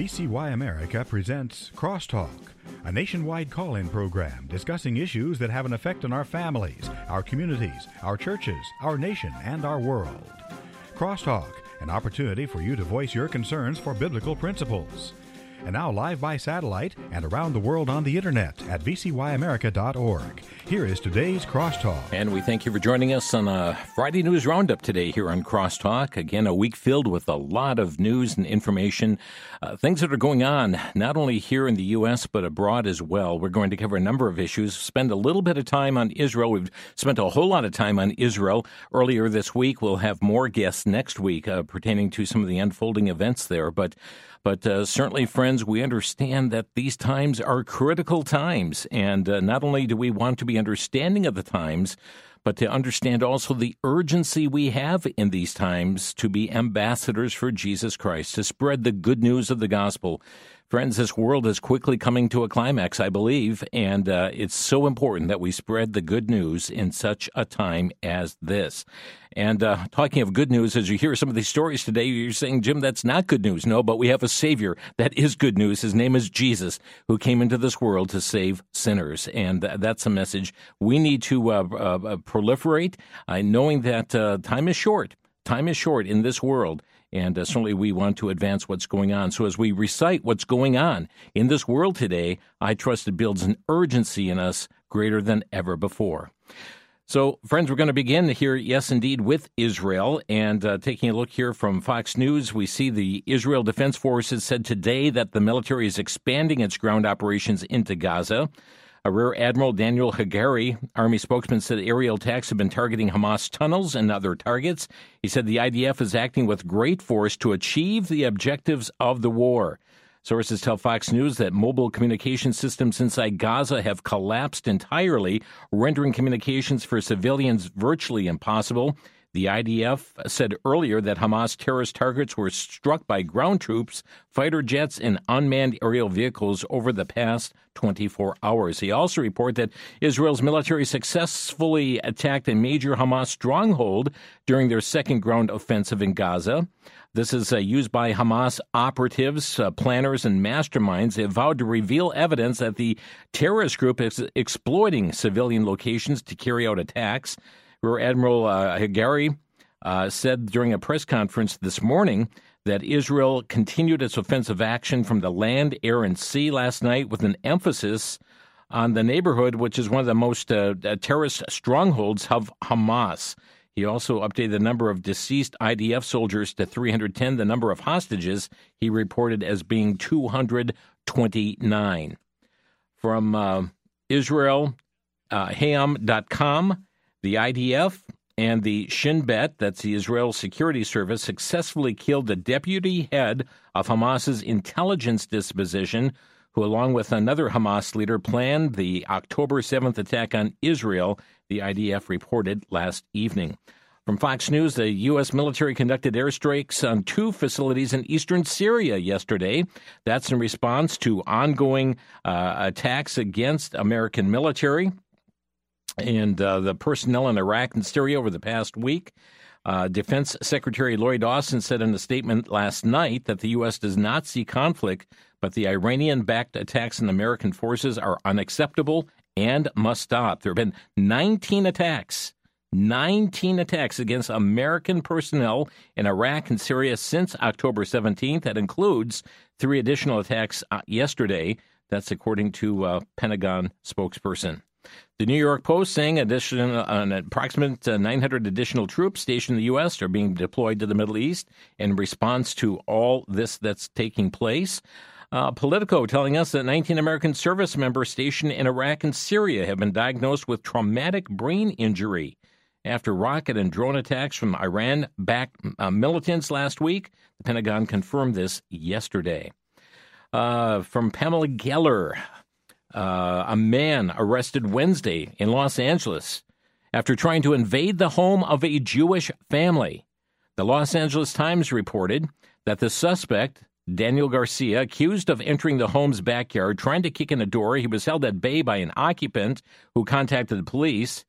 VCY America presents Crosstalk, a nationwide call in program discussing issues that have an effect on our families, our communities, our churches, our nation, and our world. Crosstalk, an opportunity for you to voice your concerns for biblical principles. And now live by satellite and around the world on the internet at vcyamerica.org. Here is today's Crosstalk. And we thank you for joining us on a Friday News Roundup today here on Crosstalk. Again, a week filled with a lot of news and information, uh, things that are going on not only here in the U.S., but abroad as well. We're going to cover a number of issues, spend a little bit of time on Israel. We've spent a whole lot of time on Israel earlier this week. We'll have more guests next week uh, pertaining to some of the unfolding events there. But but uh, certainly, friends, we understand that these times are critical times. And uh, not only do we want to be understanding of the times, but to understand also the urgency we have in these times to be ambassadors for Jesus Christ, to spread the good news of the gospel. Friends, this world is quickly coming to a climax, I believe, and uh, it's so important that we spread the good news in such a time as this. And uh, talking of good news, as you hear some of these stories today, you're saying, Jim, that's not good news. No, but we have a Savior. That is good news. His name is Jesus, who came into this world to save sinners. And that's a message we need to uh, uh proliferate, uh, knowing that uh, time is short. Time is short in this world. And uh, certainly we want to advance what's going on. So as we recite what's going on in this world today, I trust it builds an urgency in us greater than ever before. So, friends, we're going to begin here, yes, indeed, with Israel. And uh, taking a look here from Fox News, we see the Israel Defense Forces said today that the military is expanding its ground operations into Gaza. A Rear Admiral Daniel Hagari, Army spokesman, said aerial attacks have been targeting Hamas tunnels and other targets. He said the IDF is acting with great force to achieve the objectives of the war. Sources tell Fox News that mobile communication systems inside Gaza have collapsed entirely, rendering communications for civilians virtually impossible. The IDF said earlier that Hamas terrorist targets were struck by ground troops, fighter jets, and unmanned aerial vehicles over the past 24 hours. He also reported that Israel's military successfully attacked a major Hamas stronghold during their second ground offensive in Gaza. This is uh, used by Hamas operatives, uh, planners, and masterminds. They have vowed to reveal evidence that the terrorist group is exploiting civilian locations to carry out attacks. Rear Admiral uh, uh, said during a press conference this morning that Israel continued its offensive action from the land, air, and sea last night with an emphasis on the neighborhood, which is one of the most uh, uh terrorist strongholds of Hamas. He also updated the number of deceased IDF soldiers to 310. The number of hostages he reported as being 229. From uh, Israel, uh, the IDF and the Shin Bet, that's the Israel Security Service, successfully killed the deputy head of Hamas's intelligence disposition, who, along with another Hamas leader, planned the October 7th attack on Israel, the IDF reported last evening. From Fox News, the U.S. military conducted airstrikes on two facilities in eastern Syria yesterday. That's in response to ongoing uh, attacks against American military and uh, the personnel in Iraq and Syria over the past week. Uh, Defense Secretary Lloyd Austin said in a statement last night that the U.S. does not see conflict, but the Iranian backed attacks on American forces are unacceptable and must stop. There have been 19 attacks. 19 attacks against American personnel in Iraq and Syria since October 17th. That includes three additional attacks uh, yesterday. That's according to a Pentagon spokesperson. The New York Post saying addition, uh, an approximate uh, 900 additional troops stationed in the U.S. are being deployed to the Middle East in response to all this that's taking place. Uh, Politico telling us that 19 American service members stationed in Iraq and Syria have been diagnosed with traumatic brain injury after rocket and drone attacks from Iran backed uh, militants last week. The Pentagon confirmed this yesterday. Uh, from Pamela Geller, uh, a man arrested Wednesday in Los Angeles after trying to invade the home of a Jewish family. The Los Angeles Times reported that the suspect, Daniel Garcia, accused of entering the home's backyard, trying to kick in a door. He was held at bay by an occupant who contacted the police.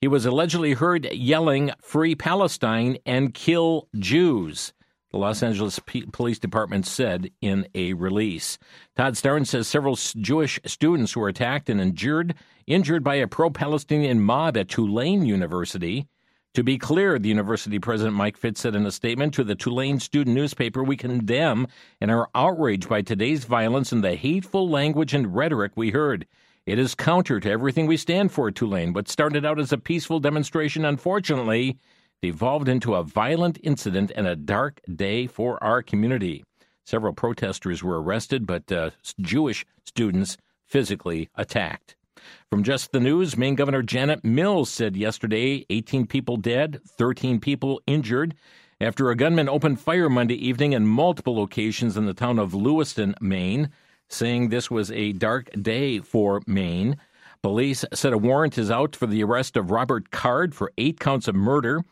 He was allegedly heard yelling, Free Palestine and kill Jews. The Los Angeles P- Police Department said in a release. Todd Starnes says several Jewish students were attacked and injured, injured by a pro-Palestinian mob at Tulane University. To be clear, the university president Mike Fitts said in a statement to the Tulane student newspaper, we condemn and are outraged by today's violence and the hateful language and rhetoric we heard. It is counter to everything we stand for Tulane. What started out as a peaceful demonstration, unfortunately, devolved into a violent incident and a dark day for our community. Several protesters were arrested, but uh, Jewish students physically attacked. From Just the News, Maine Governor Janet Mills said yesterday 18 people dead, 13 people injured after a gunman opened fire Monday evening in multiple locations in the town of Lewiston, Maine, saying this was a dark day for Maine. Police said a warrant is out for the arrest of Robert Card for eight counts of murder.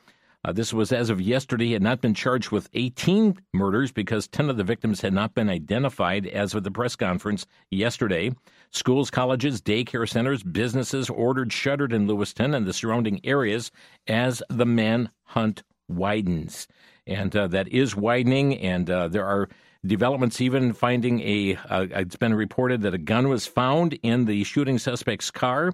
Uh, this was as of yesterday. Had not been charged with 18 murders because 10 of the victims had not been identified as of the press conference yesterday. Schools, colleges, daycare centers, businesses ordered shuttered in Lewiston and the surrounding areas as the manhunt widens. And uh, that is widening, and uh, there are developments even finding a. Uh, it's been reported that a gun was found in the shooting suspect's car,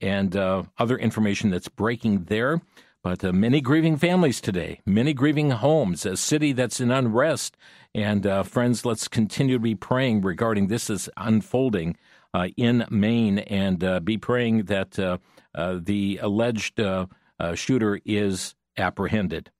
and uh, other information that's breaking there. But uh, many grieving families today, many grieving homes, a city that's in unrest. And uh, friends, let's continue to be praying regarding this is unfolding uh, in Maine and uh, be praying that uh, uh, the alleged shooter is apprehended.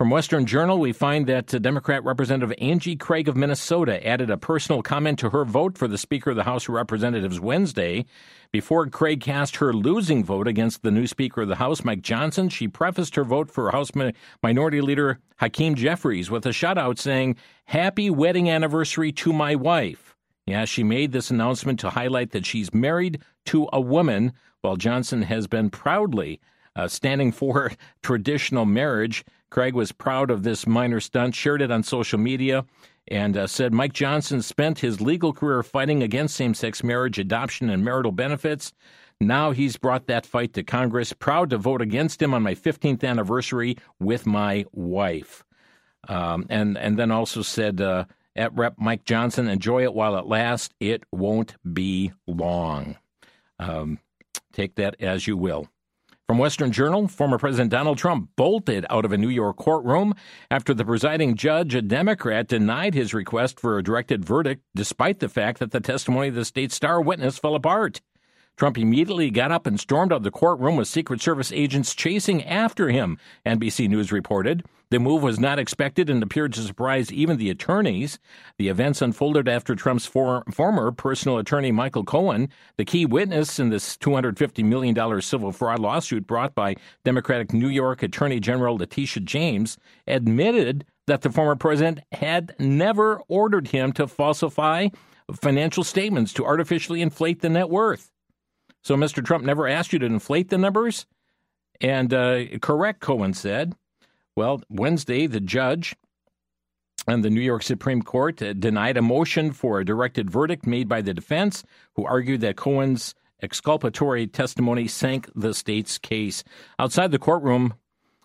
From Western Journal, we find that Democrat Representative Angie Craig of Minnesota added a personal comment to her vote for the Speaker of the House of Representatives Wednesday. Before Craig cast her losing vote against the new Speaker of the House, Mike Johnson, she prefaced her vote for House Minority Leader Hakeem Jeffries with a shout out saying, Happy wedding anniversary to my wife. Yeah, she made this announcement to highlight that she's married to a woman, while Johnson has been proudly uh, standing for traditional marriage. Craig was proud of this minor stunt, shared it on social media, and uh, said Mike Johnson spent his legal career fighting against same sex marriage, adoption, and marital benefits. Now he's brought that fight to Congress. Proud to vote against him on my 15th anniversary with my wife. Um, and, and then also said, uh, at Rep Mike Johnson, enjoy it while it lasts. It won't be long. Um, take that as you will. From Western Journal, former President Donald Trump bolted out of a New York courtroom after the presiding judge, a Democrat, denied his request for a directed verdict despite the fact that the testimony of the state's star witness fell apart. Trump immediately got up and stormed out of the courtroom with Secret Service agents chasing after him, NBC News reported. The move was not expected and appeared to surprise even the attorneys. The events unfolded after Trump's for, former personal attorney, Michael Cohen, the key witness in this $250 million civil fraud lawsuit brought by Democratic New York Attorney General Letitia James, admitted that the former president had never ordered him to falsify financial statements to artificially inflate the net worth. So Mr. Trump never asked you to inflate the numbers? And uh, correct, Cohen said. Well, Wednesday, the judge and the New York Supreme Court uh, denied a motion for a directed verdict made by the defense, who argued that Cohen's exculpatory testimony sank the state's case. Outside the courtroom,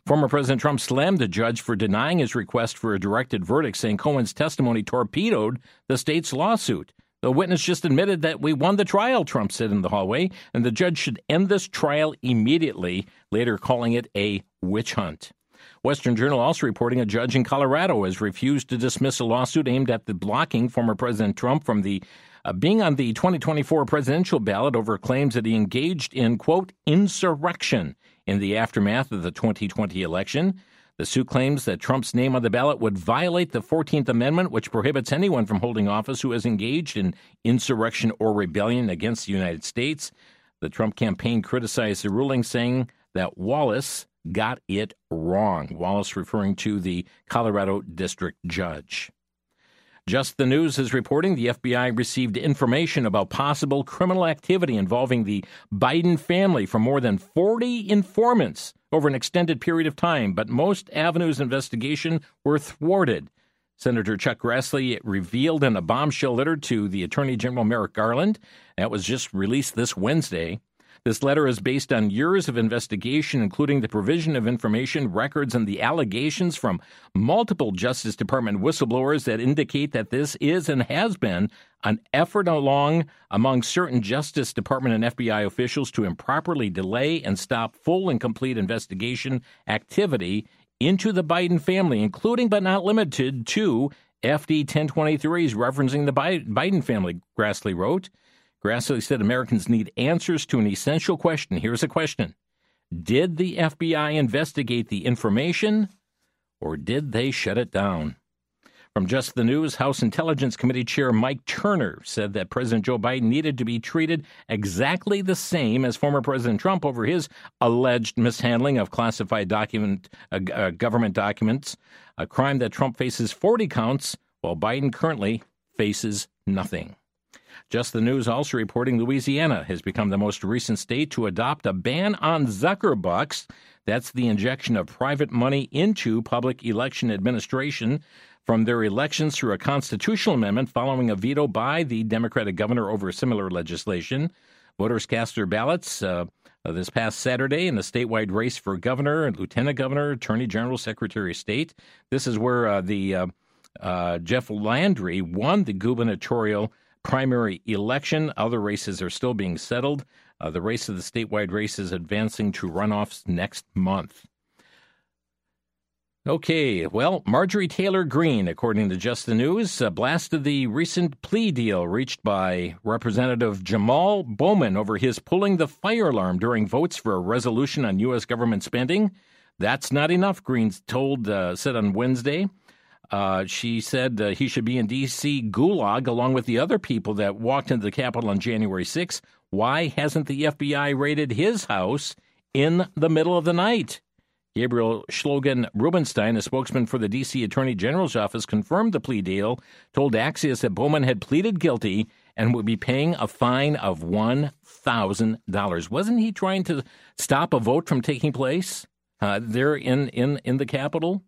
former President Trump slammed the judge for denying his request for a directed verdict, saying Cohen's testimony torpedoed the state's lawsuit. The witness just admitted that we won the trial, Trump said in the hallway, and the judge should end this trial immediately, later calling it a witch hunt. Western Journal also reporting a judge in Colorado has refused to dismiss a lawsuit aimed at the blocking former President Trump from the uh, being on the 2024 presidential ballot over claims that he engaged in quote insurrection in the aftermath of the 2020 election. The suit claims that Trump's name on the ballot would violate the 14th Amendment, which prohibits anyone from holding office who has engaged in insurrection or rebellion against the United States. The Trump campaign criticized the ruling, saying that Wallace got it wrong. Wallace referring to the Colorado district judge. Just the News is reporting the FBI received information about possible criminal activity involving the Biden family from more than 40 informants over an extended period of time, but most avenues of investigation were thwarted. Senator Chuck Grassley revealed in a bombshell letter to the Attorney General Merrick Garland that was just released this Wednesday This letter is based on years of investigation, including the provision of information, records, and the allegations from multiple Justice Department whistleblowers that indicate that this is and has been an effort along among certain Justice Department and FBI officials to improperly delay and stop full and complete investigation activity into the Biden family, including but not limited to FD 1023s referencing the Biden family, Grassley wrote. Grassley said Americans need answers to an essential question. Here's a question Did the FBI investigate the information or did they shut it down? From Just the News, House Intelligence Committee Chair Mike Turner said that President Joe Biden needed to be treated exactly the same as former President Trump over his alleged mishandling of classified document, uh, uh, government documents, a crime that Trump faces 40 counts, while Biden currently faces nothing. Just the News also reporting Louisiana has become the most recent state to adopt a ban on Zuckerbucks. That's the injection of private money into public election administration from their elections through a constitutional amendment following a veto by the Democratic governor over similar legislation. Voters cast their ballots uh, this past Saturday in the statewide race for governor, and lieutenant governor, attorney general, secretary of state. This is where uh, the uh, uh Jeff Landry won the gubernatorial primary election. Other races are still being settled. Uh, the race of the statewide race is advancing to runoffs next month. Okay, well, Marjorie Taylor Greene, according to Just the News, uh, blasted the recent plea deal reached by Representative Jamal Bowman over his pulling the fire alarm during votes for a resolution on U.S. government spending. That's not enough, Greene told, uh, said on Wednesday. Uh, she said uh, he should be in D.C. gulag along with the other people that walked into the Capitol on January 6. Why hasn't the FBI raided his house in the middle of the night? Gabriel Schloegen Rubinstein, a spokesman for the D.C. Attorney General's office, confirmed the plea deal, told Axios that Bowman had pleaded guilty and would be paying a fine of $1,000. Wasn't he trying to stop a vote from taking place uh, there in, in, in the Capitol?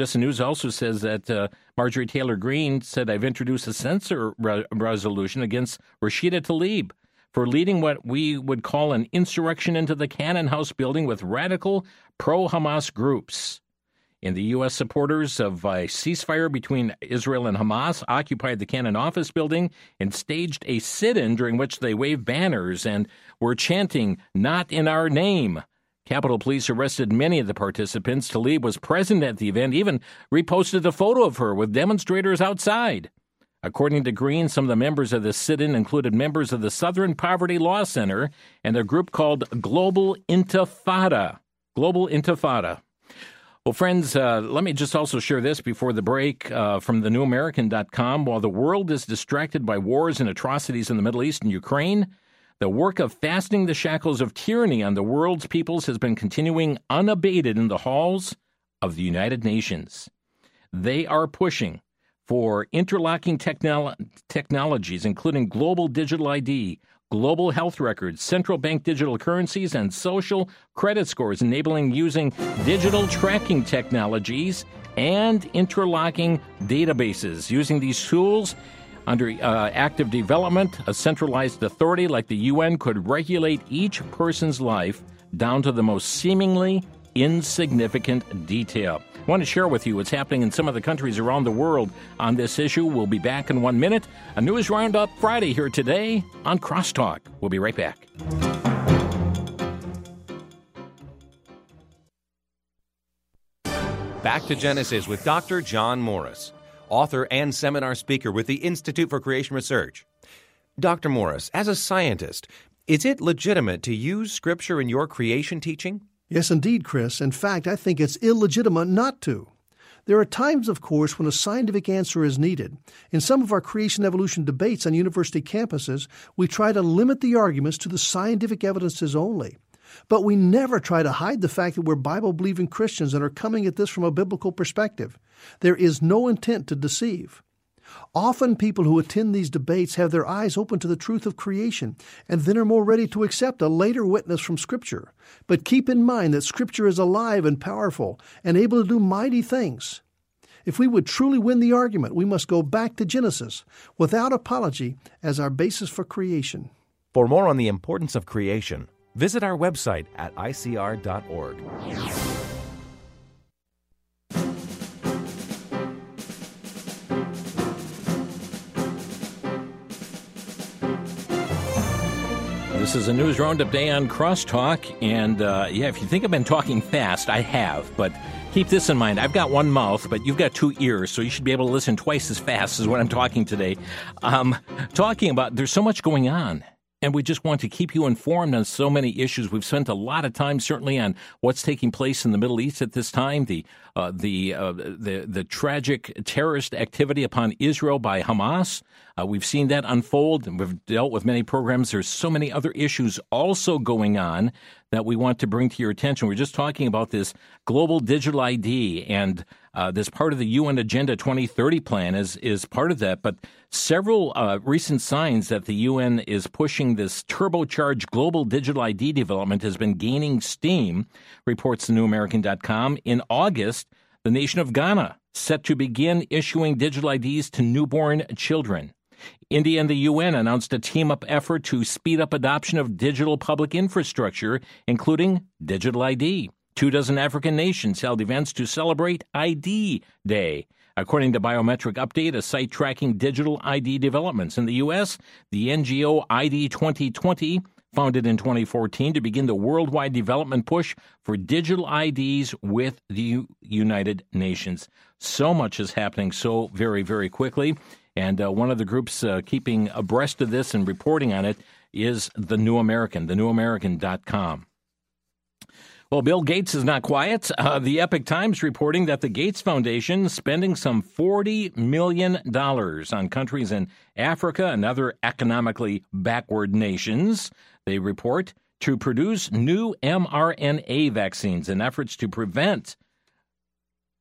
Just the News also says that uh, Marjorie Taylor Greene said, I've introduced a censor re- resolution against Rashida Tlaib for leading what we would call an insurrection into the Cannon House building with radical pro Hamas groups. In the U.S., supporters of a ceasefire between Israel and Hamas occupied the Cannon office building and staged a sit in during which they waved banners and were chanting, Not in our name. Capitol Police arrested many of the participants. Tlaib was present at the event, even reposted a photo of her with demonstrators outside. According to Greene, some of the members of the sit in included members of the Southern Poverty Law Center and a group called Global Intifada. Global Intifada. Well, friends, uh, let me just also share this before the break uh, from thenewamerican.com. While the world is distracted by wars and atrocities in the Middle East and Ukraine, the work of fastening the shackles of tyranny on the world's peoples has been continuing unabated in the halls of the United Nations. They are pushing for interlocking technolo- technologies, including global digital ID, global health records, central bank digital currencies, and social credit scores, enabling using digital tracking technologies and interlocking databases. Using these tools under uh, active development, a centralized authority like the UN could regulate each person's life down to the most seemingly insignificant detail. I want to share with you what's happening in some of the countries around the world on this issue. We'll be back in one minute. A news roundup Friday here today on Crosstalk. We'll be right back. Back to Genesis with Dr. John Morris, author and seminar speaker with the Institute for Creation Research. Dr. Morris, as a scientist, is it legitimate to use Scripture in your creation teaching? Yes, indeed, Chris. In fact, I think it's illegitimate not to. There are times, of course, when a scientific answer is needed. In some of our creation evolution debates on university campuses, we try to limit the arguments to the scientific evidences only. But we never try to hide the fact that we're Bible believing Christians and are coming at this from a biblical perspective. There is no intent to deceive. Often people who attend these debates have their eyes open to the truth of creation and then are more ready to accept a later witness from Scripture. But keep in mind that Scripture is alive and powerful and able to do mighty things. If we would truly win the argument, we must go back to Genesis without apology as our basis for creation. For more on the importance of creation, Visit our website at icr.org. This is a news roundup day on Crosstalk, and uh, yeah, if you think I've been talking fast, I have, but keep this in mind. I've got one mouth, but you've got two ears, so you should be able to listen twice as fast as what I'm talking today. Um, talking about there's so much going on and we just want to keep you informed on so many issues. We've spent a lot of time, certainly, on what's taking place in the Middle East at this time. The uh, the uh, the the tragic terrorist activity upon Israel by Hamas. Uh, we've seen that unfold, and we've dealt with many programs. There's so many other issues also going on that we want to bring to your attention. We're just talking about this global digital ID, and uh, this part of the UN Agenda 2030 plan is is part of that. But several uh, recent signs that the UN is pushing this turbocharged global digital ID development has been gaining steam. Reports the NewAmerican.com in August. The nation of Ghana set to begin issuing digital IDs to newborn children. India and the UN announced a team up effort to speed up adoption of digital public infrastructure, including digital ID. Two dozen African nations held events to celebrate ID Day. According to Biometric Update, a site tracking digital ID developments in the U.S., the NGO ID 2020, founded in 2014 to begin the worldwide development push for digital IDs with the United Nations. So much is happening so very, very quickly. And uh, one of the groups uh, keeping abreast of this and reporting on it is The New American, thenewamerican.com. Well, Bill Gates is not quiet. Uh, the Epoch Times reporting that the Gates Foundation spending some $40 million on countries in Africa and other economically backward nations. They report to produce new mRNA vaccines in efforts to prevent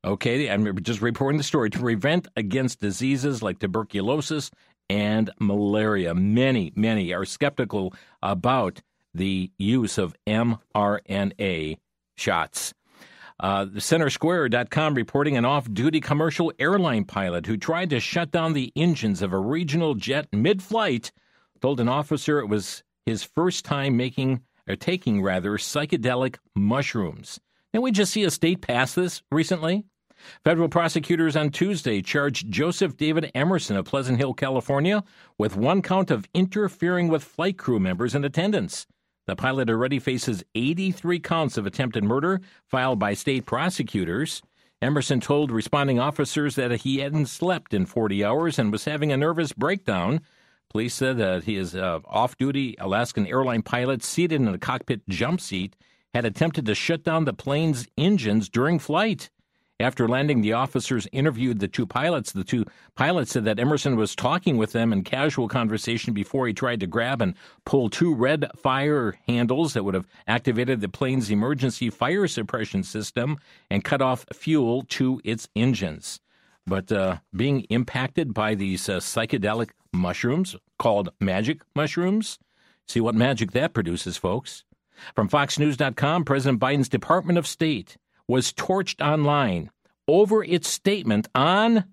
Okay, I'm just reporting the story to prevent against diseases like tuberculosis and malaria. Many, many are skeptical about the use of mRNA shots. Uh, CenterSquare.com reporting an off duty commercial airline pilot who tried to shut down the engines of a regional jet mid flight told an officer it was his first time making or taking rather psychedelic mushrooms. Didn't we just see a state pass this recently? Federal prosecutors on Tuesday charged Joseph David Emerson of Pleasant Hill, California, with one count of interfering with flight crew members in attendance. The pilot already faces 83 counts of attempted murder filed by state prosecutors. Emerson told responding officers that he hadn't slept in 40 hours and was having a nervous breakdown. Police said that he is uh, off duty Alaskan airline pilot seated in a cockpit jump seat had attempted to shut down the plane's engines during flight. After landing, the officers interviewed the two pilots. The two pilots said that Emerson was talking with them in casual conversation before he tried to grab and pull two red fire handles that would have activated the plane's emergency fire suppression system and cut off fuel to its engines. But uh, being impacted by these uh, psychedelic mushrooms called magic mushrooms, see what magic that produces, folks. From FoxNews.com, President Biden's Department of State was torched online over its statement on,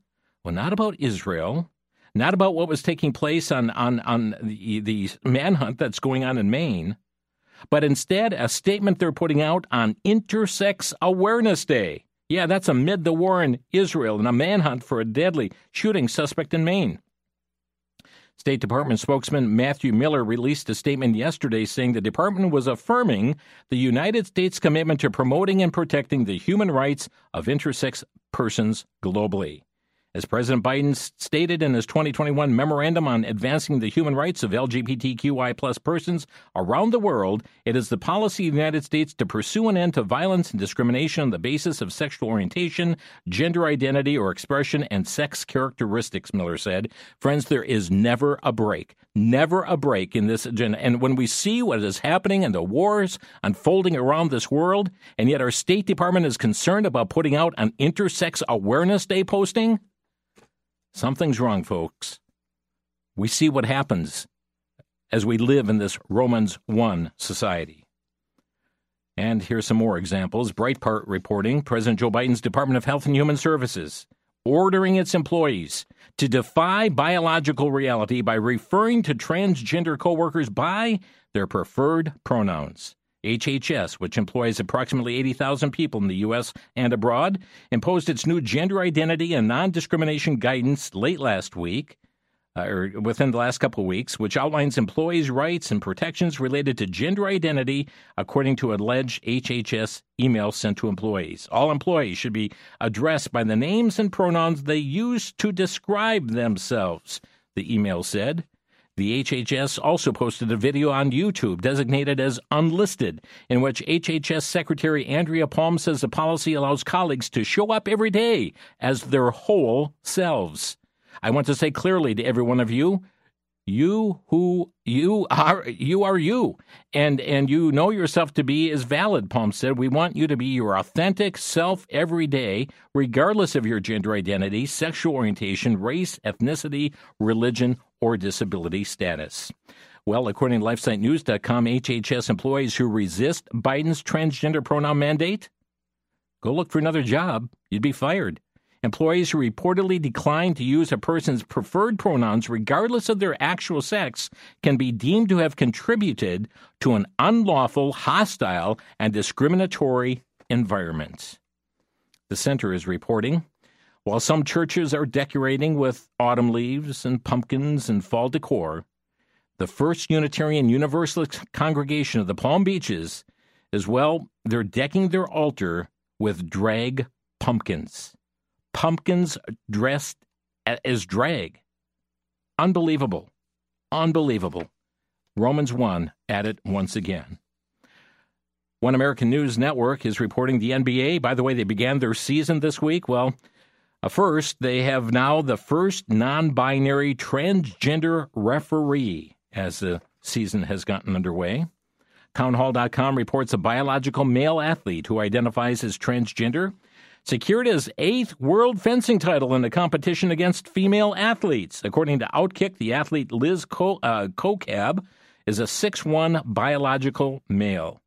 well, not about Israel, not about what was taking place on, on, on the, the manhunt that's going on in Maine, but instead a statement they're putting out on Intersex Awareness Day. Yeah, that's amid the war in Israel and a manhunt for a deadly shooting suspect in Maine. State Department spokesman Matthew Miller released a statement yesterday saying the department was affirming the United States' commitment to promoting and protecting the human rights of intersex persons globally. As President Biden stated in his 2021 memorandum on advancing the human rights of LGBTQI persons around the world, it is the policy of the United States to pursue an end to violence and discrimination on the basis of sexual orientation, gender identity or expression, and sex characteristics, Miller said. Friends, there is never a break. Never a break in this agenda. And when we see what is happening and the wars unfolding around this world, and yet our State Department is concerned about putting out an Intersex Awareness Day posting, Something's wrong, folks. We see what happens as we live in this Romans 1 society. And here's some more examples. Breitbart reporting President Joe Biden's Department of Health and Human Services ordering its employees to defy biological reality by referring to transgender coworkers by their preferred pronouns. HHS, which employs approximately 80,000 people in the U.S. and abroad, imposed its new gender identity and non discrimination guidance late last week uh, or within the last couple of weeks, which outlines employees' rights and protections related to gender identity, according to alleged HHS email sent to employees. All employees should be addressed by the names and pronouns they use to describe themselves, the email said. The HHS also posted a video on YouTube designated as unlisted, in which HHS Secretary Andrea Palm says the policy allows colleagues to show up every day as their whole selves. I want to say clearly to every one of you, you who you are you are you. And and you know yourself to be is valid palm said. We want you to be your authentic self every day regardless of your gender identity sexual orientation race ethnicity religion or disability status. Well according to lifesitenews.com hhs employees who resist biden's transgender pronoun mandate? Go look for another job. You'd be fired Employees who reportedly decline to use a person's preferred pronouns, regardless of their actual sex, can be deemed to have contributed to an unlawful, hostile, and discriminatory environment. The center is reporting while some churches are decorating with autumn leaves and pumpkins and fall decor, the First Unitarian Universalist congregation of the Palm Beaches, as well, they're decking their altar with drag pumpkins pumpkins dressed as drag. Unbelievable. Unbelievable. Romans 1 at it once again. One American News Network is reporting the NBA. By the way, they began their season this week. Well, uh, first, they have now the first non binary transgender referee as the season has gotten underway. Townhall.com reports a biological male athlete who identifies as transgender secured his eighth world fencing title in the competition against female athletes. According to Outkick, the athlete Liz Co- uh, Kokab is a 6'1 biological male.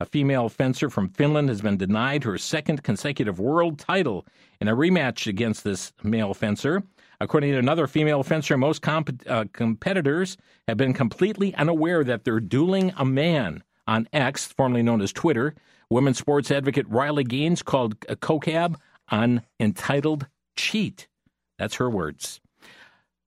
A female fencer from Finland has been denied her second consecutive world title in a rematch against this male fencer. According to another female fencer, most comp- uh, competitors have been completely unaware that they're dueling a man on X, formerly known as Twitter, Women's sports advocate Riley Gaines called a COCAB an entitled cheat. That's her words.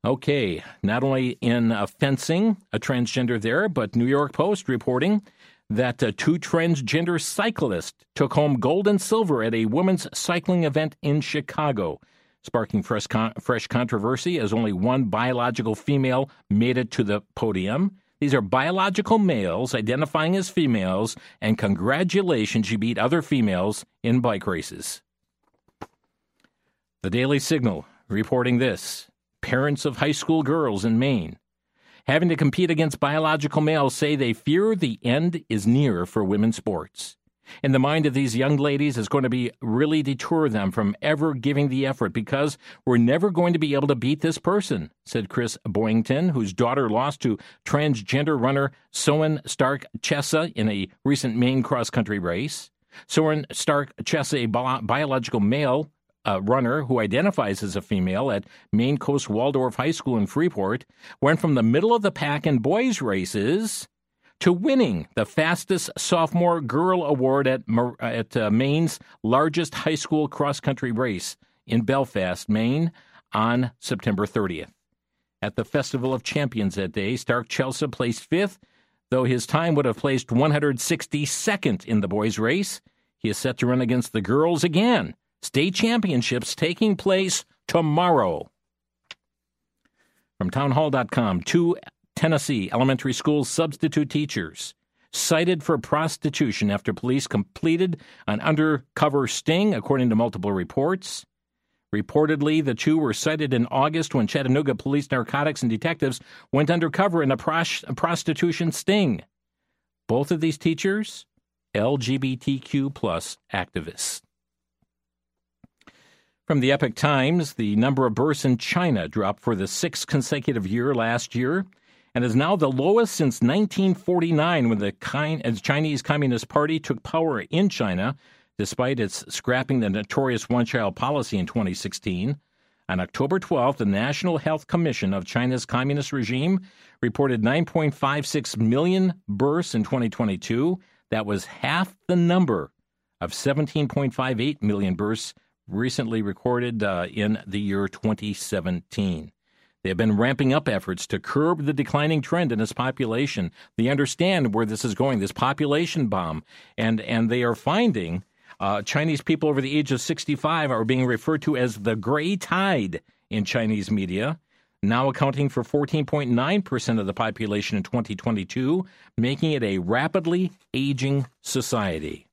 Okay, not only in uh, fencing, a transgender there, but New York Post reporting that uh, two transgender cyclists took home gold and silver at a women's cycling event in Chicago, sparking fresh, con- fresh controversy as only one biological female made it to the podium. These are biological males identifying as females, and congratulations, you beat other females in bike races. The Daily Signal reporting this parents of high school girls in Maine having to compete against biological males say they fear the end is near for women's sports in the mind of these young ladies is going to be really deter them from ever giving the effort because we're never going to be able to beat this person, said Chris Boyington, whose daughter lost to transgender runner Soren Stark Chessa in a recent Maine cross country race. Soren Stark Chessa, a bi- biological male uh, runner who identifies as a female at Maine Coast Waldorf High School in Freeport, went from the middle of the pack in boys' races to winning the fastest sophomore girl award at, at uh, Maine's largest high school cross country race in Belfast, Maine, on September 30th. At the Festival of Champions that day, Stark Chessa placed fifth, though his time would have placed 162nd in the boys' race. He is set to run against the girls again. State championships taking place tomorrow. From townhall.com, two Tennessee elementary school substitute teachers cited for prostitution after police completed an undercover sting, according to multiple reports. Reportedly, the two were cited in August when Chattanooga police narcotics and detectives went undercover in a, pros- a prostitution sting. Both of these teachers, LGBTQ plus activists. From the Epoch Times, the number of births in China dropped for the sixth consecutive year last year and is now the lowest since 1949 when the Chinese Communist Party took power in China, despite its scrapping the notorious one child policy in 2016. On October 12th, the National Health Commission of China's communist regime reported 9.56 million births in 2022. That was half the number of 17.58 million births recently recorded uh, in the year 2017. They have been ramping up efforts to curb the declining trend in its population. They understand where this is going, this population bomb, and and they are finding uh, Chinese people over the age of 65 are being referred to as the gray tide in Chinese media, now accounting for 14.9% of the population in 2022, making it a rapidly aging society.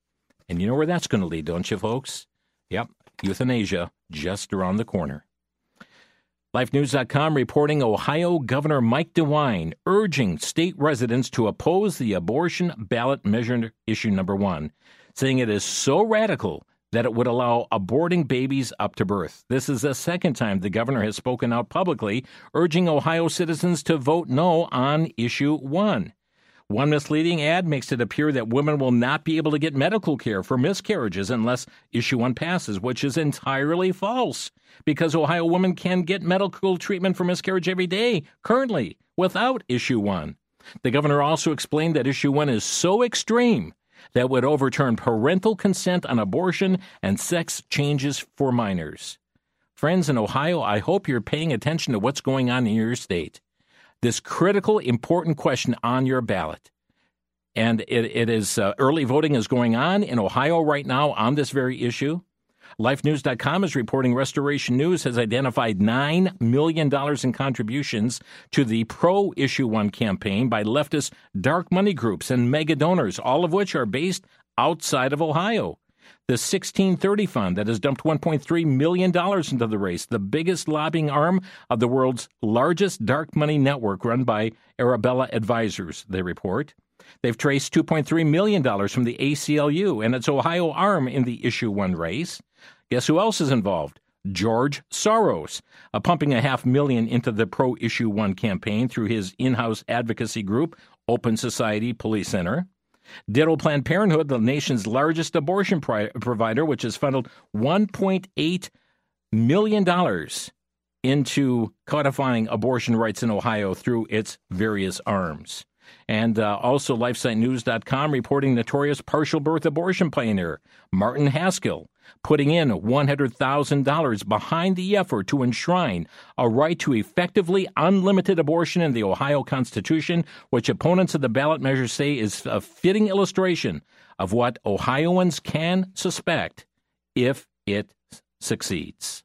And you know where that's going to lead, don't you, folks? Yep, euthanasia just around the corner. LifeNews.com reporting Ohio Governor Mike DeWine urging state residents to oppose the abortion ballot measure issue number one, saying it is so radical that it would allow aborting babies up to birth. This is the second time the governor has spoken out publicly urging Ohio citizens to vote no on issue one. One misleading ad makes it appear that women will not be able to get medical care for miscarriages unless issue one passes, which is entirely false because Ohio women can get medical treatment for miscarriage every day currently without issue one. The governor also explained that issue one is so extreme that would overturn parental consent on abortion and sex changes for minors. Friends in Ohio, I hope you're paying attention to what's going on in your state this critical, important question on your ballot. And it, it is uh, early voting is going on in Ohio right now on this very issue. LifeNews.com is reporting Restoration News has identified $9 million in contributions to the pro Issue 1 campaign by leftist dark money groups and mega donors, all of which are based outside of Ohio the 1630 Fund that has dumped $1.3 million into the race, the biggest lobbying arm of the world's largest dark money network run by Arabella Advisors, they report. They've traced $2.3 million from the ACLU and its Ohio arm in the Issue 1 race. Guess who else is involved? George Soros, uh, pumping a half million into the pro Issue 1 campaign through his in house advocacy group, Open Society Policy Center. Ditto Planned Parenthood, the nation's largest abortion provider, which has funneled $1.8 million into codifying abortion rights in Ohio through its various arms. And uh, also, LifeSiteNews.com reporting notorious partial birth abortion pioneer Martin Haskell putting in $100,000 behind the effort to enshrine a right to effectively unlimited abortion in the Ohio Constitution, which opponents of the ballot measure say is a fitting illustration of what Ohioans can suspect if it succeeds.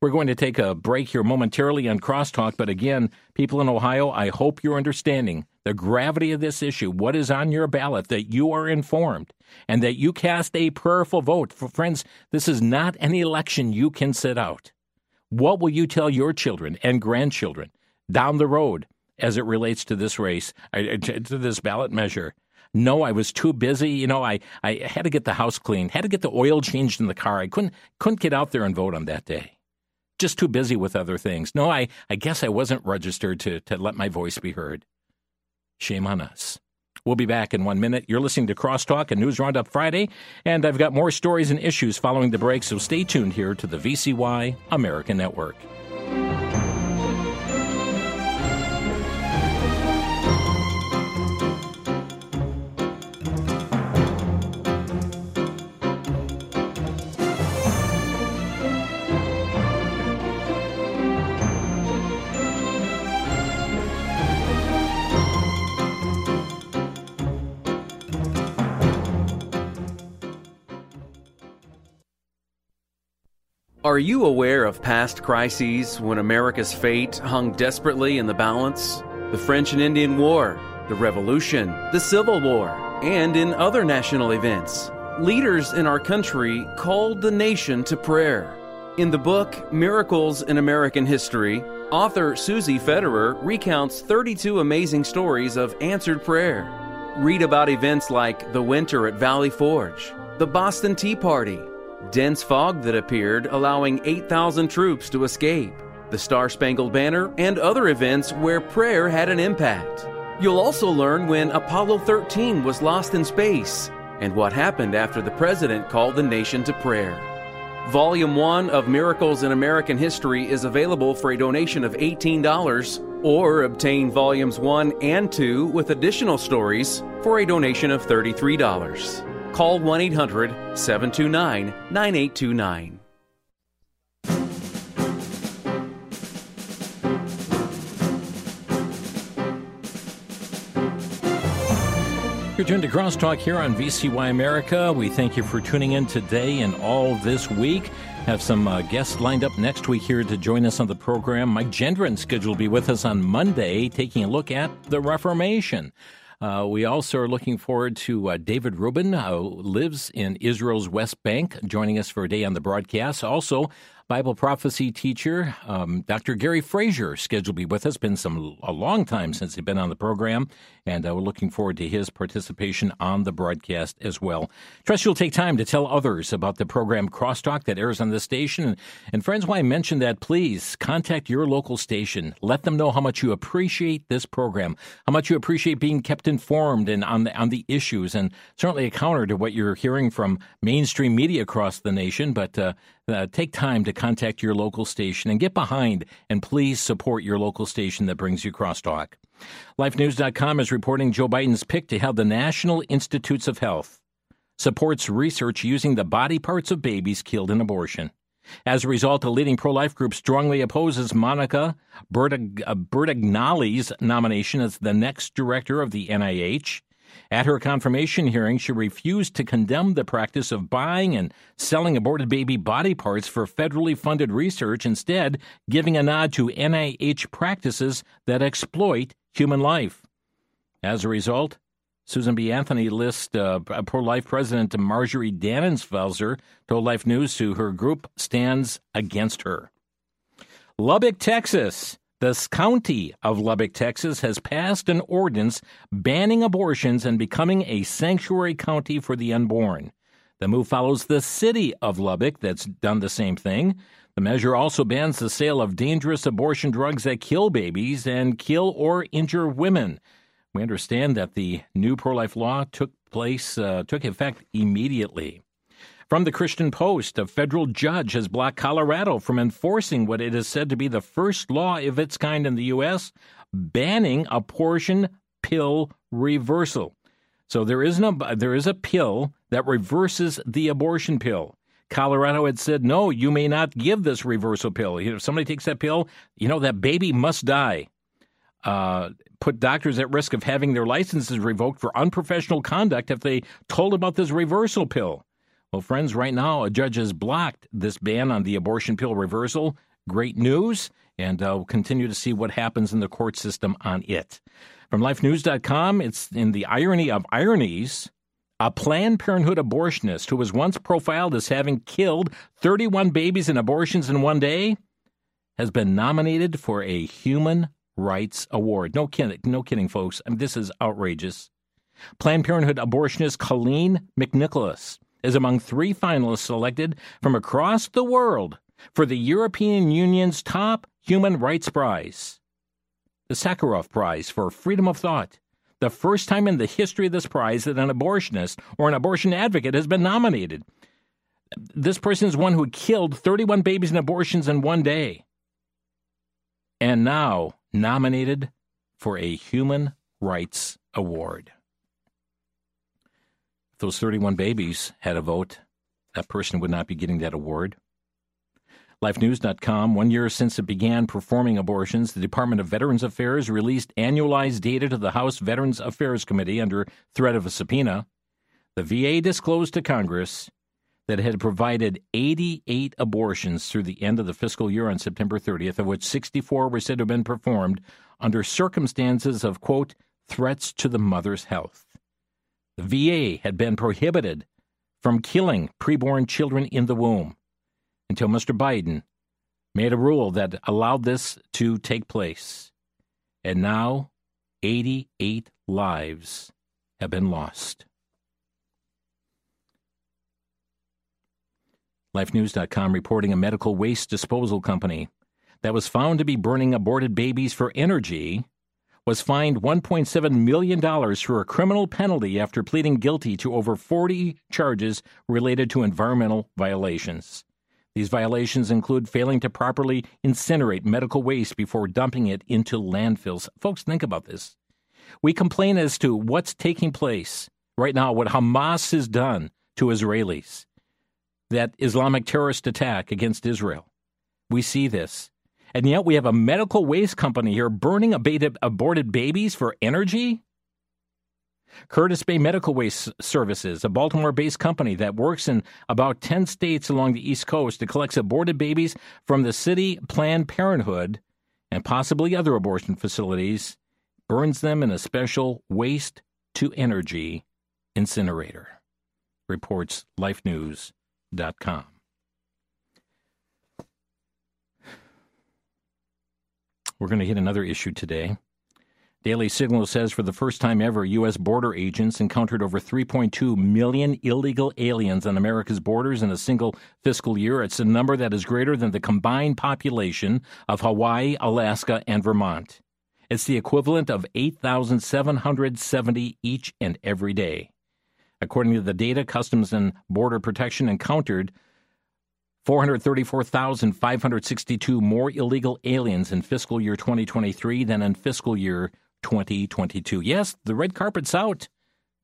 We're going to take a break here momentarily on Crosstalk, but again, people in Ohio, I hope you're understanding the gravity of this issue, what is on your ballot, that you are informed and that you cast a prayerful vote. For friends, this is not an election you can sit out. What will you tell your children and grandchildren down the road as it relates to this race, uh, uh, to this ballot measure? No, I was too busy. You know, I, I had to get the house cleaned, had to get the oil changed in the car. I couldn't couldn't get out there and vote on that day. Just too busy with other things. No, I, I guess I wasn't registered to, to let my voice be heard. Shame on us. We'll be back in one minute. You're listening to Crosstalk and News Roundup Friday, and I've got more stories and issues following the break, so stay tuned here to the VCY American Network. Are you aware of past crises when America's fate hung desperately in the balance? The French and Indian War, the Revolution, the Civil War, and in other national events. Leaders in our country called the nation to prayer. In the book Miracles in American History, author Susie Federer recounts 32 amazing stories of answered prayer. Read about events like the winter at Valley Forge, the Boston Tea Party, dense fog that appeared, allowing 8,000 troops to escape, the Star Spangled Banner, and other events where prayer had an impact. You'll also learn when Apollo 13 was lost in space and what happened after the president called the nation to prayer. Volume 1 of Miracles in American History is available for a donation of $18 Or obtain volumes 1 and 2 with additional stories for a donation of $33. Call 1 800 729 9829. You're tuned to Crosstalk here on VCY America. We thank you for tuning in today and all this week. Have some uh, guests lined up next week here to join us on the program. Mike Gendron scheduled to be with us on Monday, taking a look at the Reformation. Uh, we also are looking forward to uh, David Rubin, who lives in Israel's West Bank, joining us for a day on the broadcast. Also, Bible prophecy teacher, um, Dr. Gary Frazier, scheduled to be with us. Been some a long time since he's been on the program, and uh, we're looking forward to his participation on the broadcast as well. Trust you'll take time to tell others about the program Crosstalk that airs on this station. And, and friends, why I mentioned that, please contact your local station. Let them know how much you appreciate this program, how much you appreciate being kept informed and on the on the issues, and certainly a counter to what you're hearing from mainstream media across the nation. But uh, uh, take time to contact your local station and get behind and please support your local station that brings you crosstalk. LifeNews.com is reporting Joe Biden's pick to have the National Institutes of Health supports research using the body parts of babies killed in abortion. As a result, a leading pro life group strongly opposes Monica Bertagnolli's nomination as the next director of the NIH. At her confirmation hearing, she refused to condemn the practice of buying and selling aborted baby body parts for federally funded research, instead, giving a nod to NIH practices that exploit human life. As a result, Susan B. Anthony List's uh, pro life president Marjorie Dannenfelser told Life News to her group stands against her. Lubbock, Texas. The county of Lubbock, Texas has passed an ordinance banning abortions and becoming a sanctuary county for the unborn. The move follows the city of Lubbock that's done the same thing. The measure also bans the sale of dangerous abortion drugs that kill babies and kill or injure women. We understand that the new pro life law took place, uh, took effect immediately. From the Christian Post, a federal judge has blocked Colorado from enforcing what it is said to be the first law of its kind in the U.S., banning a abortion pill reversal. So there is no, there is a pill that reverses the abortion pill. Colorado had said, no, you may not give this reversal pill. If somebody takes that pill, you know, that baby must die. Uh, put doctors at risk of having their licenses revoked for unprofessional conduct if they told about this reversal pill. Well, friends, right now, a judge has blocked this ban on the abortion pill reversal. Great news, and uh, we'll continue to see what happens in the court system on it. From lifenews.com, it's in the irony of ironies. A Planned Parenthood abortionist who was once profiled as having killed 31 babies in abortions in one day has been nominated for a Human Rights Award. No kidding, no kidding, folks. I mean, this is outrageous. Planned Parenthood abortionist Colleen McNicholas is among three finalists selected from across the world for the European Union's top human rights prize, the Sakharov Prize for Freedom of Thought. The first time in the history of this prize that an abortionist or an abortion advocate has been nominated. This person is one who killed 31 babies in abortions in one day. And now nominated for a Human Rights Award those 31 babies had a vote, that person would not be getting that award. LifeNews.com, one year since it began performing abortions, the Department of Veterans Affairs released annualized data to the House Veterans Affairs Committee under threat of a subpoena. The VA disclosed to Congress that it had provided 88 abortions through the end of the fiscal year on September 30th, of which 64 were said to have been performed under circumstances of, quote, threats to the mother's health. The VA had been prohibited from killing preborn children in the womb until Mr. Biden made a rule that allowed this to take place. And now 88 lives have been lost. LifeNews.com reporting a medical waste disposal company that was found to be burning aborted babies for energy was fined $1.7 million for a criminal penalty after pleading guilty to over 40 charges related to environmental violations. These violations include failing to properly incinerate medical waste before dumping it into landfills. Folks, think about this. We complain as to what's taking place right now, what Hamas has done to Israelis, that Islamic terrorist attack against Israel. We see this. And yet we have a medical waste company here burning abated, aborted babies for energy? Curtis Bay Medical Waste Services, a Baltimore based company that works in about 10 states along the East Coast to collects aborted babies from the city Planned Parenthood and possibly other abortion facilities, burns them in a special waste to energy incinerator, reports lifenews.com. We're going to hit another issue today. Daily Signal says for the first time ever, U.S. border agents encountered over 3.2 million illegal aliens on America's borders in a single fiscal year. It's a number that is greater than the combined population of Hawaii, Alaska, and Vermont. It's the equivalent of 8,770 each and every day. According to the data, Customs and Border Protection encountered 434,562 more illegal aliens in fiscal year 2023 than in fiscal year 2022. Yes, the red carpet's out.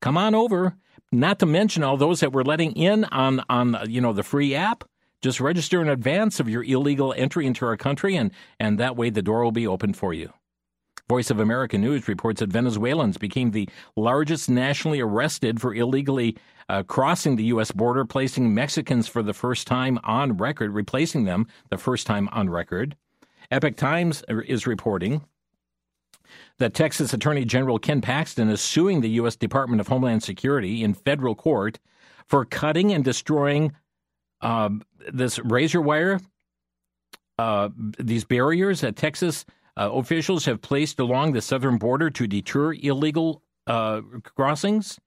Come on over. Not to mention all those that we're letting in on on you know the free app. Just register in advance of your illegal entry into our country and and that way the door will be open for you. Voice of America News reports that Venezuelans became the largest nationally arrested for illegally uh, crossing the U.S. border, placing Mexicans for the first time on record, replacing them the first time on record. Epoch Times is reporting that Texas Attorney General Ken Paxton is suing the U.S. Department of Homeland Security in federal court for cutting and destroying uh, this razor wire, uh, these barriers that Texas uh, officials have placed along the southern border to deter illegal uh, crossings.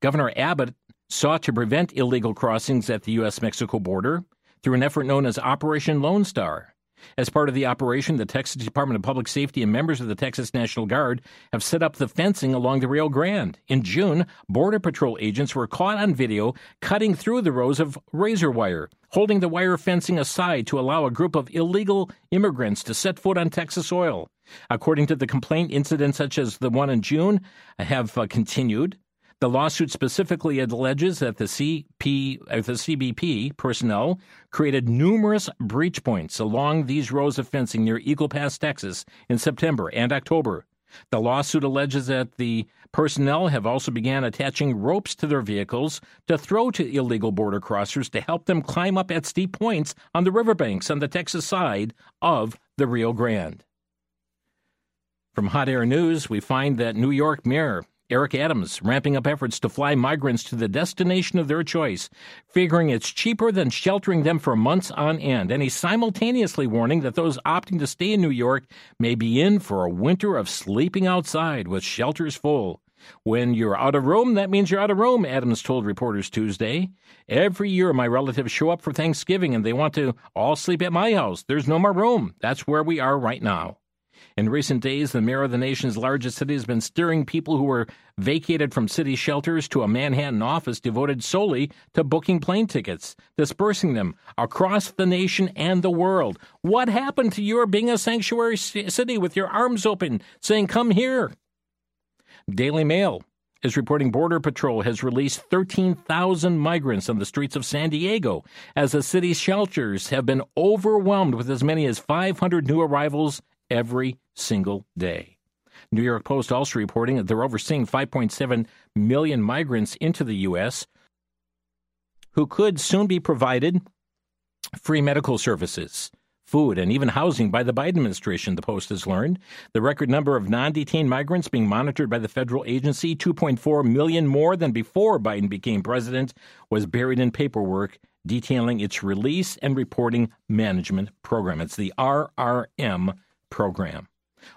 Governor Abbott sought to prevent illegal crossings at the U.S. Mexico border through an effort known as Operation Lone Star. As part of the operation, the Texas Department of Public Safety and members of the Texas National Guard have set up the fencing along the Rio Grande. In June, Border Patrol agents were caught on video cutting through the rows of razor wire, holding the wire fencing aside to allow a group of illegal immigrants to set foot on Texas soil. According to the complaint, incidents such as the one in June have uh, continued. The lawsuit specifically alleges that the CP, the CBP personnel created numerous breach points along these rows of fencing near Eagle Pass, Texas, in September and October. The lawsuit alleges that the personnel have also began attaching ropes to their vehicles to throw to illegal border crossers to help them climb up at steep points on the riverbanks on the Texas side of the Rio Grande. From Hot Air News, we find that New York Mayor Eric Adams ramping up efforts to fly migrants to the destination of their choice, figuring it's cheaper than sheltering them for months on end. And he's simultaneously warning that those opting to stay in New York may be in for a winter of sleeping outside with shelters full. When you're out of room, that means you're out of room, Adams told reporters Tuesday. Every year, my relatives show up for Thanksgiving and they want to all sleep at my house. There's no more room. That's where we are right now. In recent days, the mayor of the nation's largest city has been steering people who were vacated from city shelters to a Manhattan office devoted solely to booking plane tickets, dispersing them across the nation and the world. What happened to your being a sanctuary city with your arms open, saying, Come here? Daily Mail is reporting Border Patrol has released 13,000 migrants on the streets of San Diego as the city's shelters have been overwhelmed with as many as 500 new arrivals every single day. New York Post also reporting that they're overseeing 5.7 million migrants into the U.S. who could soon be provided free medical services, food, and even housing by the Biden administration, the Post has learned. The record number of non detained migrants being monitored by the federal agency, 2.4 million more than before Biden became president, was buried in paperwork detailing its release and reporting management program. It's the RRM program.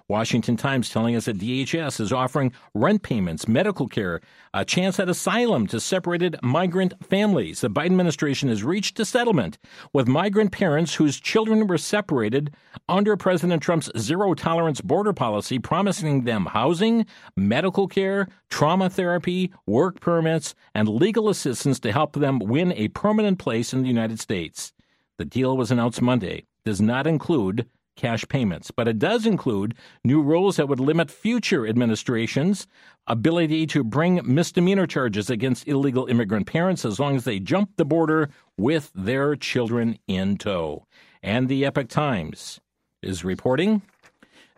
Washington Times telling us that DHS is offering rent payments, medical care, a chance at asylum to separated migrant families. The Biden administration has reached a settlement with migrant parents whose children were separated under President Trump's zero tolerance border policy, promising them housing, medical care, trauma therapy, work permits, and legal assistance to help them win a permanent place in the United States. the deal was announced Monday, does not include cash payments, but it does include new rules that would limit future administrations' ability to bring misdemeanor charges against illegal immigrant parents as long as they jump the border with their children in tow. And the Epoch Times is reporting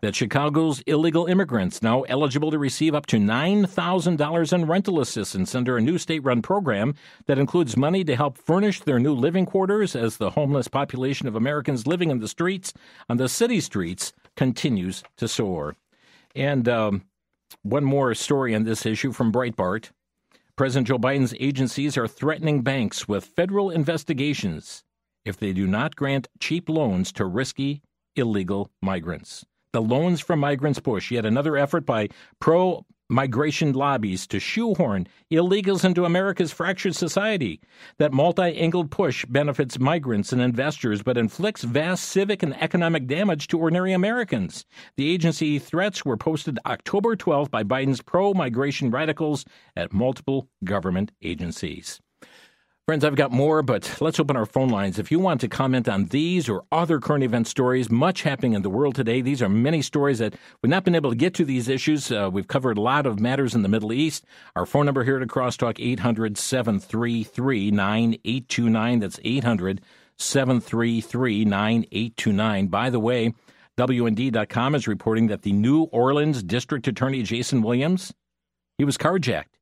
that Chicago's illegal immigrants now eligible to receive up to $9,000 in rental assistance under a new state run program that includes money to help furnish their new living quarters as the homeless population of Americans living in the streets, on the city streets, continues to soar. And um, one more story on this issue from Breitbart. President Joe Biden's agencies are threatening banks with federal investigations if they do not grant cheap loans to risky illegal migrants the Loans from Migrants push, yet another effort by pro migration lobbies to shoehorn illegals into America's fractured society. That multi angled push benefits migrants and investors, but inflicts vast civic and economic damage to ordinary Americans. The agency threats were posted October 12th by Biden's pro migration radicals at multiple government agencies. Friends, I've got more, but let's open our phone lines. If you want to comment on these or other current event stories, much happening in the world today. These are many stories that we've not been able to get to these issues. Uh, we've covered a lot of matters in the Middle East. Our phone number here at Crosstalk, 800 733 9829. That's 800 733 9829. By the way, WND.com is reporting that the New Orleans District Attorney Jason Williams, he was carjacked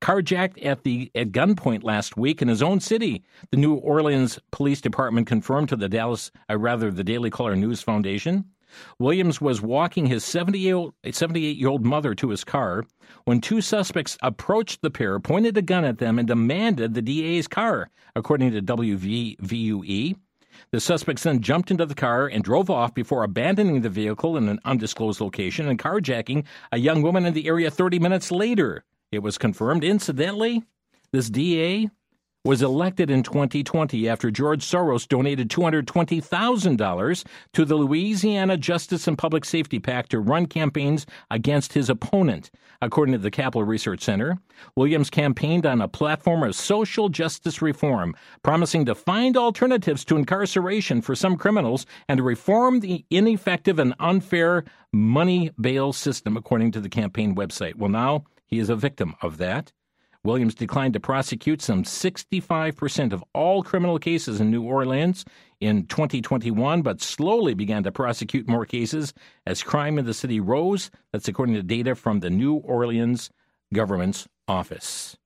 carjacked at the at gunpoint last week in his own city. The New Orleans Police Department confirmed to the Dallas, uh, rather the Daily Caller News Foundation. Williams was walking his 78 year old mother to his car when two suspects approached the pair, pointed a gun at them, and demanded the DA's car, according to WVUE. The suspects then jumped into the car and drove off before abandoning the vehicle in an undisclosed location and carjacking a young woman in the area 30 minutes later. It was confirmed, incidentally, this DA was elected in 2020 after George Soros donated $220,000 to the Louisiana Justice and Public Safety PAC to run campaigns against his opponent. According to the Capital Research Center, Williams campaigned on a platform of social justice reform, promising to find alternatives to incarceration for some criminals and to reform the ineffective and unfair money bail system, according to the campaign website. Well, now he is a victim of that. Williams declined to prosecute some 65% of all criminal cases in New Orleans in 2021, but slowly began to prosecute more cases as crime in the city rose. That's according to data from the New Orleans government's office.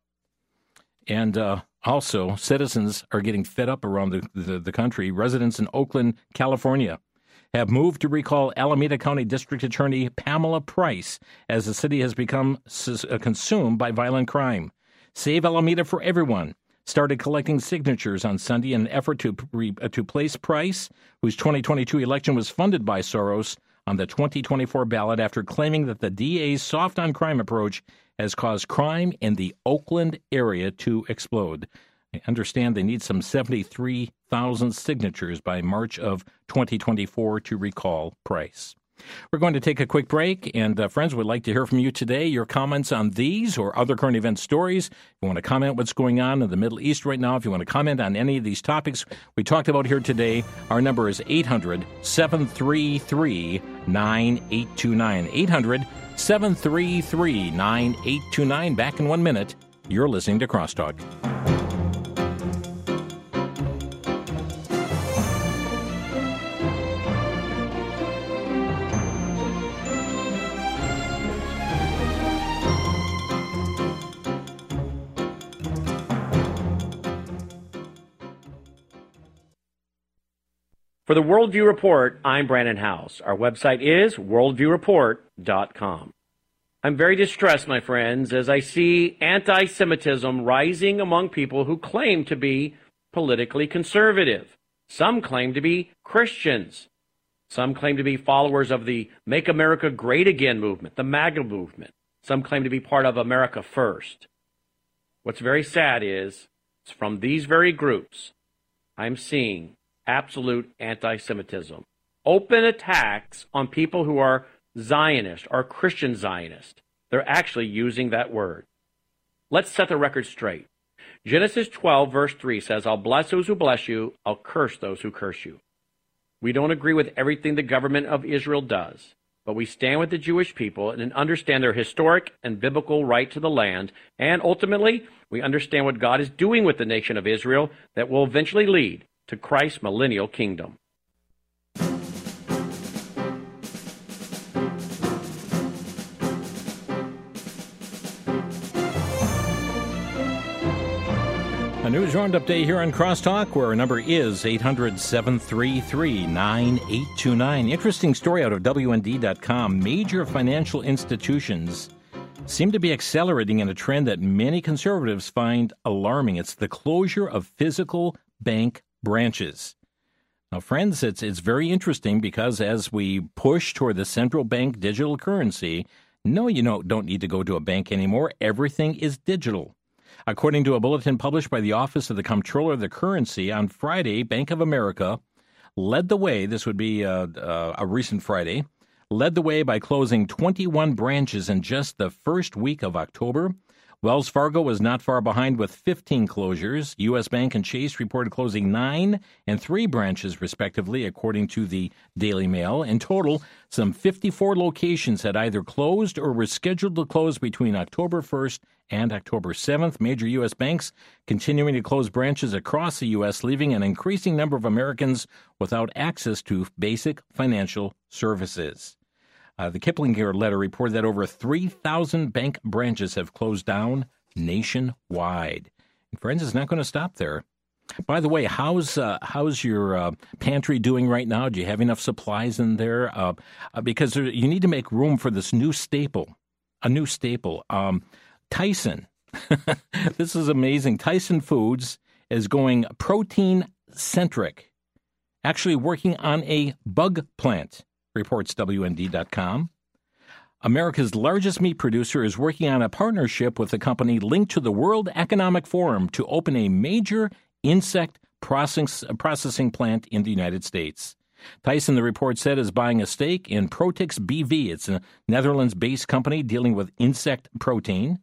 And uh, also, citizens are getting fed up around the, the, the country. Residents in Oakland, California, have moved to recall Alameda County District Attorney Pamela Price as the city has become uh, consumed by violent crime. Save Alameda for Everyone started collecting signatures on Sunday in an effort to, re, uh, to place Price, whose 2022 election was funded by Soros, on the 2024 ballot after claiming that the DA's soft on crime approach has caused crime in the Oakland area to explode. I understand they need some 73,000 signatures by March of 2024 to recall Price. We're going to take a quick break, and uh, friends, we'd like to hear from you today. Your comments on these or other current event stories. If you want to comment what's going on in the Middle East right now, if you want to comment on any of these topics we talked about here today, our number is 800 733 9829. 800 733 9829. Back in one minute. You're listening to Crosstalk. For the Worldview Report, I'm Brandon House. Our website is worldviewreport.com. I'm very distressed, my friends, as I see anti Semitism rising among people who claim to be politically conservative. Some claim to be Christians. Some claim to be followers of the Make America Great Again movement, the MAGA movement. Some claim to be part of America First. What's very sad is, it's from these very groups, I'm seeing absolute anti Semitism. Open attacks on people who are Zionist or Christian Zionist. They're actually using that word. Let's set the record straight. Genesis 12, verse 3 says, I'll bless those who bless you, I'll curse those who curse you. We don't agree with everything the government of Israel does, but we stand with the Jewish people and understand their historic and biblical right to the land, and ultimately, we understand what God is doing with the nation of Israel that will eventually lead to Christ's millennial kingdom. A news roundup day here on Crosstalk, where our number is 800 733 9829. Interesting story out of WND.com. Major financial institutions seem to be accelerating in a trend that many conservatives find alarming. It's the closure of physical bank branches. Now, friends, it's, it's very interesting because as we push toward the central bank digital currency, no, you don't, don't need to go to a bank anymore. Everything is digital. According to a bulletin published by the Office of the Comptroller of the Currency on Friday, Bank of America led the way. This would be a, uh, uh, a recent Friday. Led the way by closing 21 branches in just the first week of October. Wells Fargo was not far behind with 15 closures. U.S. Bank and Chase reported closing nine and three branches, respectively, according to the Daily Mail. In total, some 54 locations had either closed or were scheduled to close between October 1st and October 7th. Major U.S. banks continuing to close branches across the U.S., leaving an increasing number of Americans without access to basic financial services. Uh, the Kiplinger letter reported that over 3,000 bank branches have closed down nationwide. And friends, it's not going to stop there. By the way, how's uh, how's your uh, pantry doing right now? Do you have enough supplies in there? Uh, uh because there, you need to make room for this new staple, a new staple. Um, Tyson, this is amazing. Tyson Foods is going protein centric, actually working on a bug plant reports WND.com. America's largest meat producer is working on a partnership with a company linked to the World Economic Forum to open a major insect processing plant in the United States. Tyson, the report said, is buying a stake in Protix BV. It's a Netherlands based company dealing with insect protein.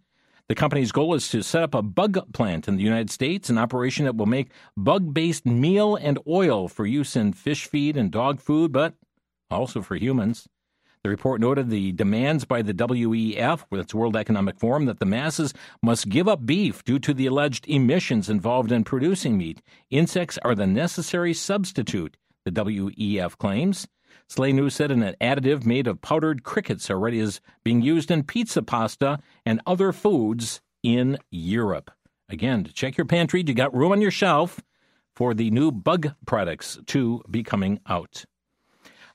The company's goal is to set up a bug plant in the United States, an operation that will make bug based meal and oil for use in fish feed and dog food, but also for humans. The report noted the demands by the WEF, that's World Economic Forum, that the masses must give up beef due to the alleged emissions involved in producing meat. Insects are the necessary substitute, the WEF claims. Slay News said an additive made of powdered crickets already is being used in pizza pasta and other foods in Europe. Again, to check your pantry, you got room on your shelf for the new bug products to be coming out.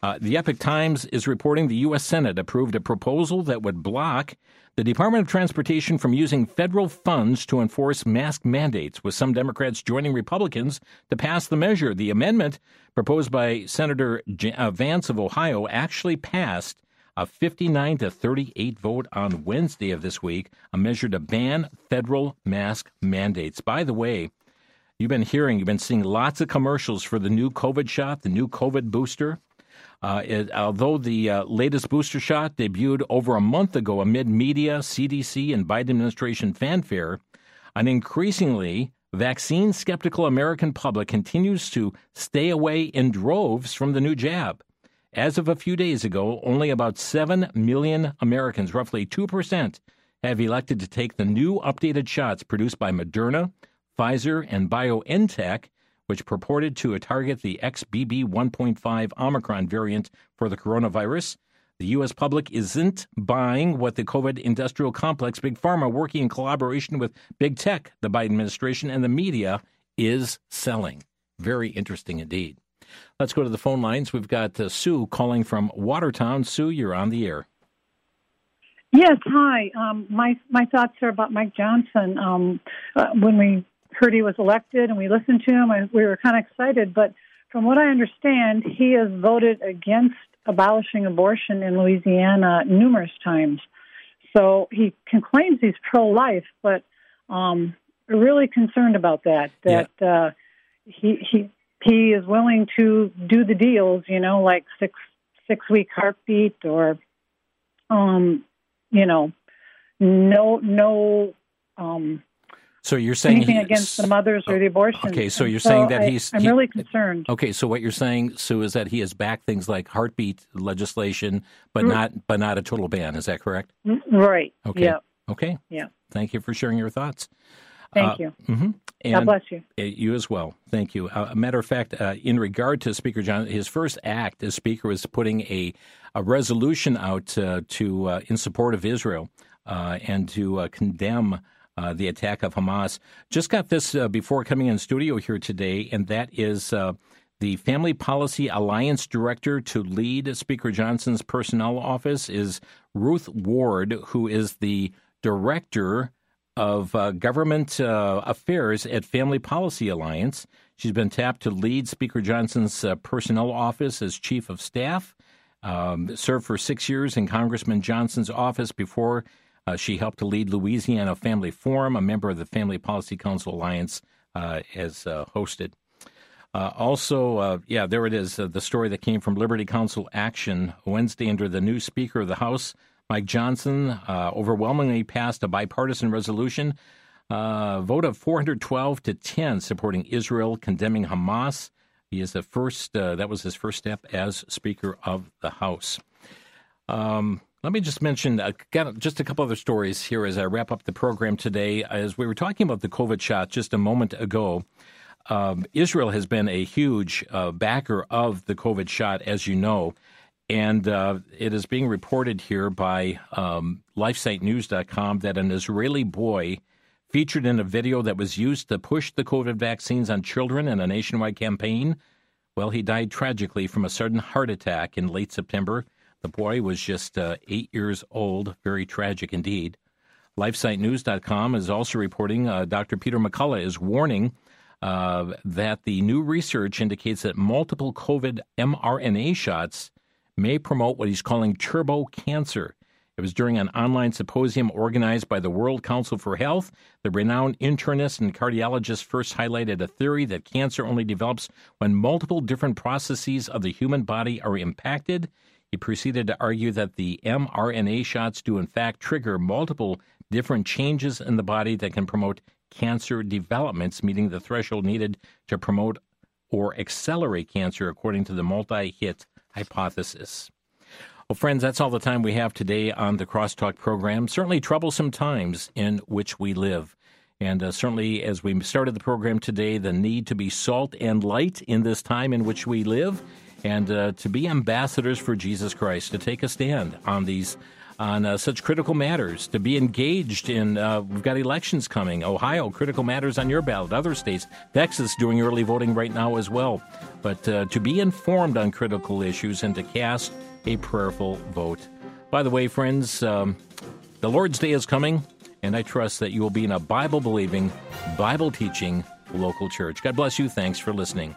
Uh, the Epoch Times is reporting the U.S. Senate approved a proposal that would block the Department of Transportation from using federal funds to enforce mask mandates, with some Democrats joining Republicans to pass the measure. The amendment proposed by Senator uh, Vance of Ohio actually passed a 59 to 38 vote on Wednesday of this week, a measure to ban federal mask mandates. By the way, you've been hearing, you've been seeing lots of commercials for the new COVID shot, the new COVID booster. Uh, it, although the uh, latest booster shot debuted over a month ago amid media, CDC, and Biden administration fanfare, an increasingly vaccine skeptical American public continues to stay away in droves from the new jab. As of a few days ago, only about 7 million Americans, roughly 2%, have elected to take the new updated shots produced by Moderna, Pfizer, and BioNTech which purported to target the XBB 1.5 Omicron variant for the coronavirus. The U.S. public isn't buying what the COVID industrial complex, Big Pharma, working in collaboration with Big Tech, the Biden administration, and the media, is selling. Very interesting indeed. Let's go to the phone lines. We've got uh, Sue calling from Watertown. Sue, you're on the air. Yes, hi. Um, my my thoughts are about Mike Johnson. Um, uh, when we he was elected and we listened to him and we were kind of excited. But from what I understand, he has voted against abolishing abortion in Louisiana numerous times. So he claims he's pro-life, but um, really concerned about that. That yeah. uh, he he he is willing to do the deals, you know, like six six week heartbeat or, um, you know, no no um, So you're saying anything he- against the mothers or the abortion. Okay, so you're saying that I- he's- I'm he- really concerned. Okay, so what you're saying, Sue, is that he has backed things like heartbeat legislation, but Mm. not but not a total ban. Is that correct? Mm, Right. Okay. Yeah. Okay. Yeah. Thank you for sharing your thoughts. Thank Uh, you. hmm God bless you. uh, you as well. Thank you. Uh, a matter of fact, uh, in regard to Speaker John, his first act as Speaker was putting a a resolution out uh, to uh, in support of Israel uh, and to uh, condemn. Uh, the attack of Hamas. Just got this uh, before coming in studio here today, and that is uh, the Family Policy Alliance Director to lead Speaker Johnson's personnel office is Ruth Ward, who is the Director of uh, Government uh, Affairs at Family Policy Alliance. She's been tapped to lead Speaker Johnson's uh, personnel office as Chief of Staff. Um, served for six years in Congressman Johnson's office before uh, she helped to lead Louisiana Family Forum, a member of the Family Policy Council Alliance, uh, as uh, hosted. Uh, also, uh, yeah, there it is, uh, the story that came from Liberty Counsel Action Wednesday under the new Speaker of the House, Mike Johnson, overwhelmingly passed a bipartisan resolution, vote of 412 to 10 supporting Israel, condemning Hamas. He is the first, that was his first step as Speaker of the House. Um, let me just mention uh, just a couple other stories here as I wrap up the program today. As we were talking about the COVID shot just a moment ago, um, Israel has been a huge uh, backer of the COVID shot, as you know, and uh, it is being reported here by um, LifeSiteNews.com that an Israeli boy featured in a video that was used to push the COVID vaccines on children in a nationwide campaign. Well, he died tragically from a sudden heart attack in late September. The boy was just uh, eight years old. Very tragic indeed. LifeSiteNews.com is also reporting uh, Dr. Peter McCullough is warning uh, that the new research indicates that multiple COVID mRNA shots may promote what he's calling turbo cancer. It was during an online symposium organized by the World Council for Health. The renowned internist and cardiologist first highlighted a theory that cancer only develops when multiple different processes of the human body are impacted. He proceeded to argue that the mRNA shots do, in fact, trigger multiple different changes in the body that can promote cancer developments, meeting the threshold needed to promote or accelerate cancer, according to the multi hit hypothesis. Well, friends, that's all the time we have today on the Crosstalk program. Certainly troublesome times in which we live. And uh, certainly, as we started the program today, the need to be salt and light in this time in which we live and uh, to be ambassadors for Jesus Christ, to take a stand on these. On uh, such critical matters, to be engaged in, uh, we've got elections coming. Ohio, critical matters on your ballot. Other states, Texas doing early voting right now as well. But uh, to be informed on critical issues and to cast a prayerful vote. By the way, friends, um, the Lord's Day is coming, and I trust that you will be in a Bible believing, Bible teaching local church. God bless you. Thanks for listening.